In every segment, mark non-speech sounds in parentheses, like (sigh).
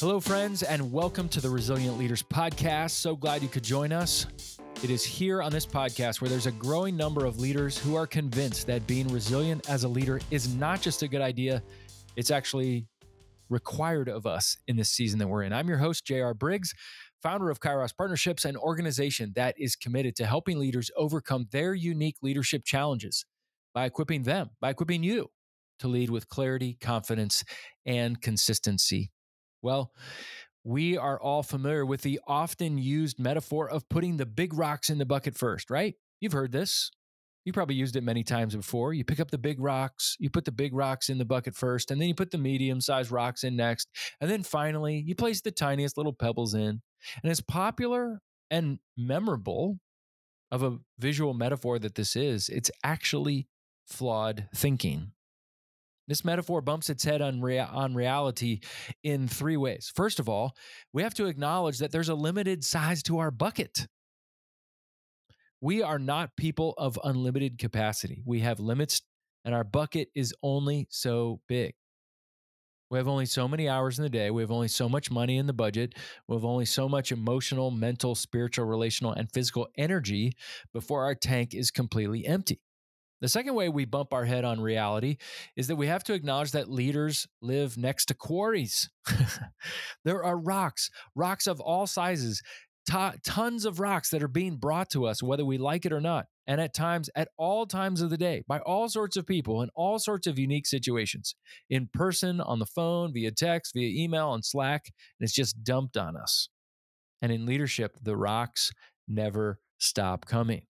Hello, friends, and welcome to the Resilient Leaders Podcast. So glad you could join us. It is here on this podcast where there's a growing number of leaders who are convinced that being resilient as a leader is not just a good idea, it's actually required of us in this season that we're in. I'm your host, J.R. Briggs, founder of Kairos Partnerships, an organization that is committed to helping leaders overcome their unique leadership challenges by equipping them, by equipping you to lead with clarity, confidence, and consistency. Well, we are all familiar with the often used metaphor of putting the big rocks in the bucket first, right? You've heard this. You probably used it many times before. You pick up the big rocks, you put the big rocks in the bucket first, and then you put the medium sized rocks in next. And then finally, you place the tiniest little pebbles in. And as popular and memorable of a visual metaphor that this is, it's actually flawed thinking. This metaphor bumps its head on, rea- on reality in three ways. First of all, we have to acknowledge that there's a limited size to our bucket. We are not people of unlimited capacity. We have limits, and our bucket is only so big. We have only so many hours in the day. We have only so much money in the budget. We have only so much emotional, mental, spiritual, relational, and physical energy before our tank is completely empty. The second way we bump our head on reality is that we have to acknowledge that leaders live next to quarries. (laughs) there are rocks, rocks of all sizes, t- tons of rocks that are being brought to us, whether we like it or not. And at times, at all times of the day, by all sorts of people in all sorts of unique situations, in person, on the phone, via text, via email, on Slack, and it's just dumped on us. And in leadership, the rocks never stop coming.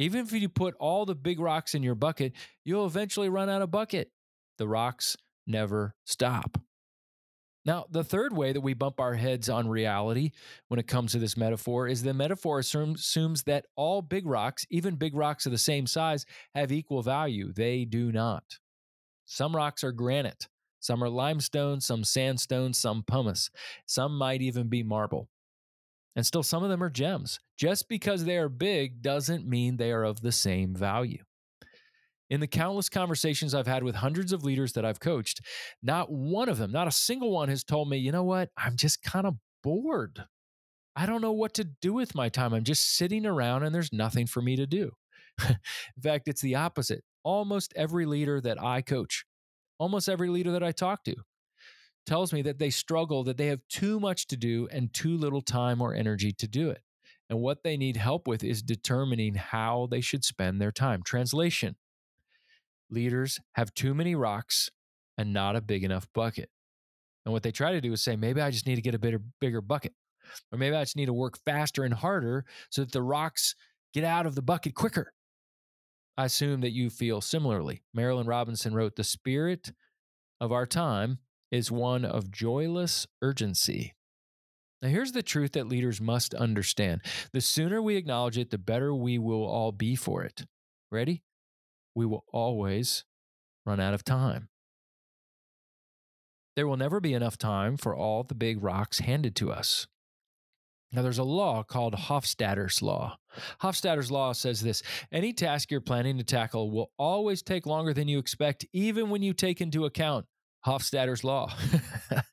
Even if you put all the big rocks in your bucket, you'll eventually run out of bucket. The rocks never stop. Now, the third way that we bump our heads on reality when it comes to this metaphor is the metaphor assumes that all big rocks, even big rocks of the same size, have equal value. They do not. Some rocks are granite, some are limestone, some sandstone, some pumice, some might even be marble. And still, some of them are gems. Just because they are big doesn't mean they are of the same value. In the countless conversations I've had with hundreds of leaders that I've coached, not one of them, not a single one has told me, you know what, I'm just kind of bored. I don't know what to do with my time. I'm just sitting around and there's nothing for me to do. (laughs) In fact, it's the opposite. Almost every leader that I coach, almost every leader that I talk to, tells me that they struggle, that they have too much to do and too little time or energy to do it. And what they need help with is determining how they should spend their time. Translation Leaders have too many rocks and not a big enough bucket. And what they try to do is say, maybe I just need to get a bigger, bigger bucket. Or maybe I just need to work faster and harder so that the rocks get out of the bucket quicker. I assume that you feel similarly. Marilynne Robinson wrote, The spirit of our time is one of joyless urgency. Now, here's the truth that leaders must understand the sooner we acknowledge it, the better we will all be for it. Ready? We will always run out of time. There will never be enough time for all the big rocks handed to us. Now, there's a law called Hofstadter's Law. Hofstadter's Law says this any task you're planning to tackle will always take longer than you expect, even when you take into account Hofstadter's law.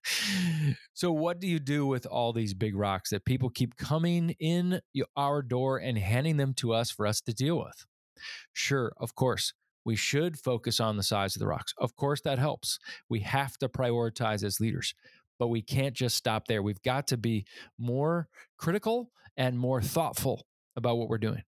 (laughs) so, what do you do with all these big rocks that people keep coming in our door and handing them to us for us to deal with? Sure, of course, we should focus on the size of the rocks. Of course, that helps. We have to prioritize as leaders, but we can't just stop there. We've got to be more critical and more thoughtful about what we're doing.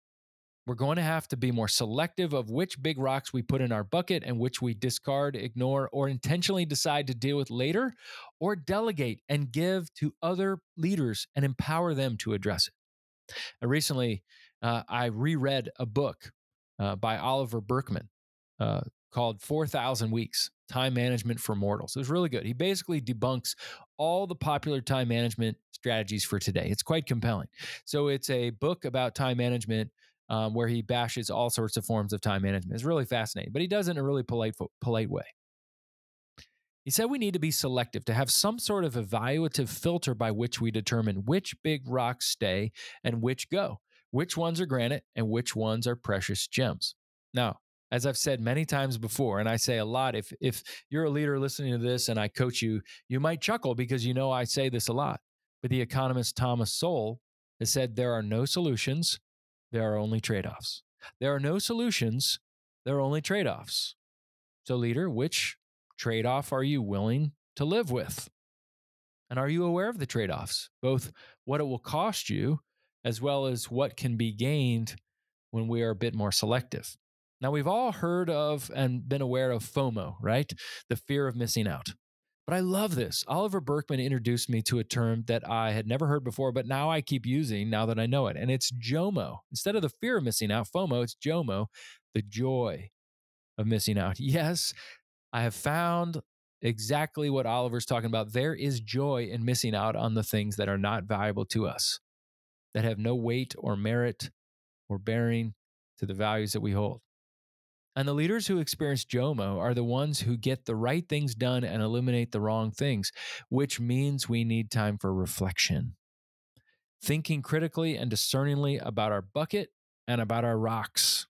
We're going to have to be more selective of which big rocks we put in our bucket and which we discard, ignore, or intentionally decide to deal with later, or delegate and give to other leaders and empower them to address it. Uh, recently, uh, I reread a book uh, by Oliver Burkeman uh, called 4,000 Weeks Time Management for Mortals. It was really good. He basically debunks all the popular time management strategies for today. It's quite compelling. So, it's a book about time management um, where he bashes all sorts of forms of time management. It's really fascinating, but he does it in a really polite, polite way. He said we need to be selective, to have some sort of evaluative filter by which we determine which big rocks stay and which go, which ones are granite and which ones are precious gems. Now, As I've said many times before, and I say a lot, if if you're a leader listening to this and I coach you, you might chuckle because you know I say this a lot. But the economist Thomas Sowell has said there are no solutions, there are only trade-offs. There are no solutions, there are only trade-offs. So leader, which trade-off are you willing to live with? And are you aware of the trade-offs, both what it will cost you as well as what can be gained when we are a bit more selective? Now, we've all heard of and been aware of FOMO, right? The fear of missing out. But I love this. Oliver Burkeman introduced me to a term that I had never heard before, but now I keep using now that I know it. And it's JOMO. Instead of the fear of missing out, FOMO, it's JOMO, the joy of missing out. Yes, I have found exactly what Oliver's talking about. There is joy in missing out on the things that are not valuable to us, that have no weight or merit or bearing to the values that we hold. And the leaders who experience JOMO are the ones who get the right things done and eliminate the wrong things, which means we need time for reflection. Thinking critically and discerningly about our bucket and about our rocks.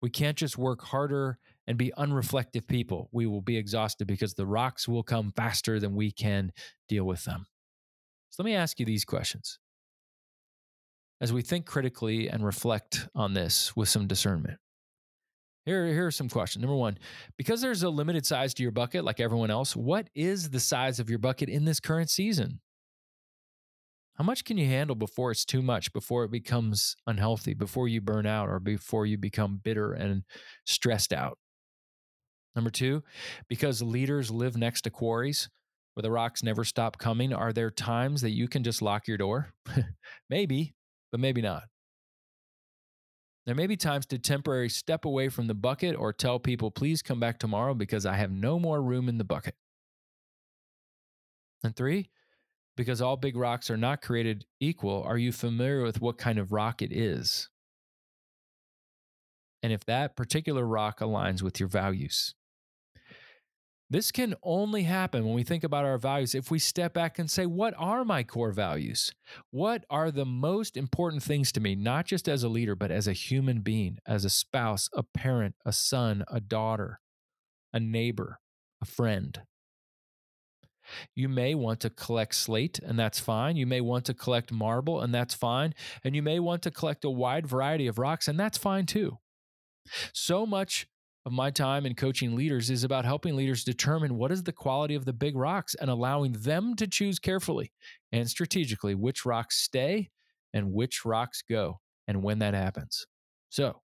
We can't just work harder and be unreflective people. We will be exhausted because the rocks will come faster than we can deal with them. So let me ask you these questions. As we think critically and reflect on this with some discernment, here, here are some questions. Number one, because there's a limited size to your bucket, like everyone else, what is the size of your bucket in this current season? How much can you handle before it's too much, before it becomes unhealthy, before you burn out, or before you become bitter and stressed out? Number two, because leaders live next to quarries where the rocks never stop coming, are there times that you can just lock your door? (laughs) maybe, but maybe not. There may be times to temporarily step away from the bucket or tell people, please come back tomorrow because I have no more room in the bucket. And three, because all big rocks are not created equal, are you familiar with what kind of rock it is? And if that particular rock aligns with your values. This can only happen when we think about our values if we step back and say, What are my core values? What are the most important things to me, not just as a leader, but as a human being, as a spouse, a parent, a son, a daughter, a neighbor, a friend? You may want to collect slate, and that's fine. You may want to collect marble, and that's fine. And you may want to collect a wide variety of rocks, and that's fine too. So much of my time in coaching leaders is about helping leaders determine what is the quality of the big rocks and allowing them to choose carefully and strategically which rocks stay and which rocks go and when that happens. So,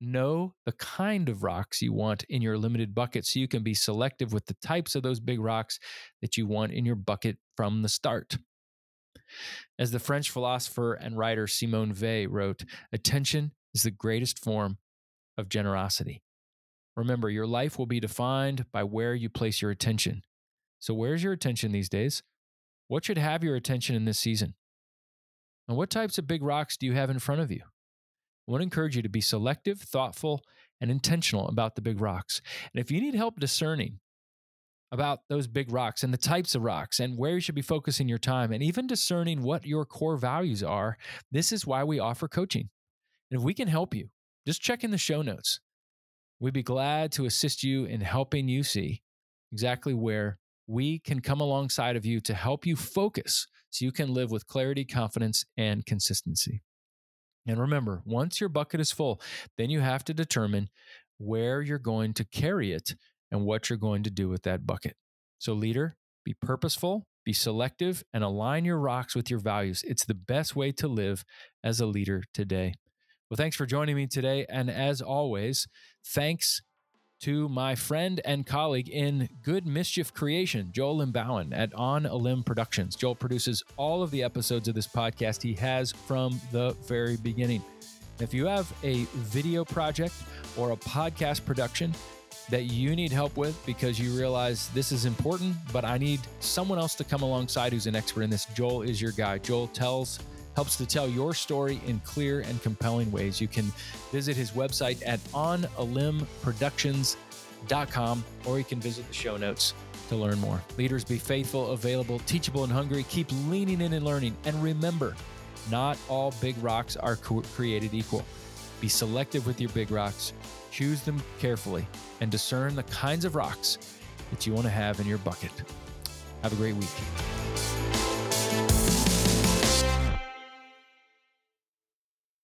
know the kind of rocks you want in your limited bucket so you can be selective with the types of those big rocks that you want in your bucket from the start. As the French philosopher and writer Simone Weil wrote, attention is the greatest form of generosity. Remember, your life will be defined by where you place your attention. So, where's your attention these days? What should have your attention in this season? And what types of big rocks do you have in front of you? I want to encourage you to be selective, thoughtful, and intentional about the big rocks. And if you need help discerning about those big rocks and the types of rocks and where you should be focusing your time and even discerning what your core values are, this is why we offer coaching. And if we can help you, just check in the show notes. We'd be glad to assist you in helping you see exactly where we can come alongside of you to help you focus so you can live with clarity, confidence, and consistency. And remember, once your bucket is full, then you have to determine where you're going to carry it and what you're going to do with that bucket. So, leader, be purposeful, be selective, and align your rocks with your values. It's the best way to live as a leader today. Well, thanks for joining me today. And as always, thanks to my friend and colleague in Good Mischief Creation, Joel Limbauan at On a Limb Productions. Joel produces all of the episodes of this podcast he has from the very beginning. If you have a video project or a podcast production that you need help with because you realize this is important, but I need someone else to come alongside who's an expert in this, Joel is your guy. Joel tells helps to tell your story in clear and compelling ways. You can visit his website at onalimbproductions.com or you can visit the show notes to learn more. Leaders be faithful, available, teachable, and hungry. Keep leaning in and learning. And remember, not all big rocks are created equal. Be selective with your big rocks, choose them carefully, and discern the kinds of rocks that you want to have in your bucket. Have a great week.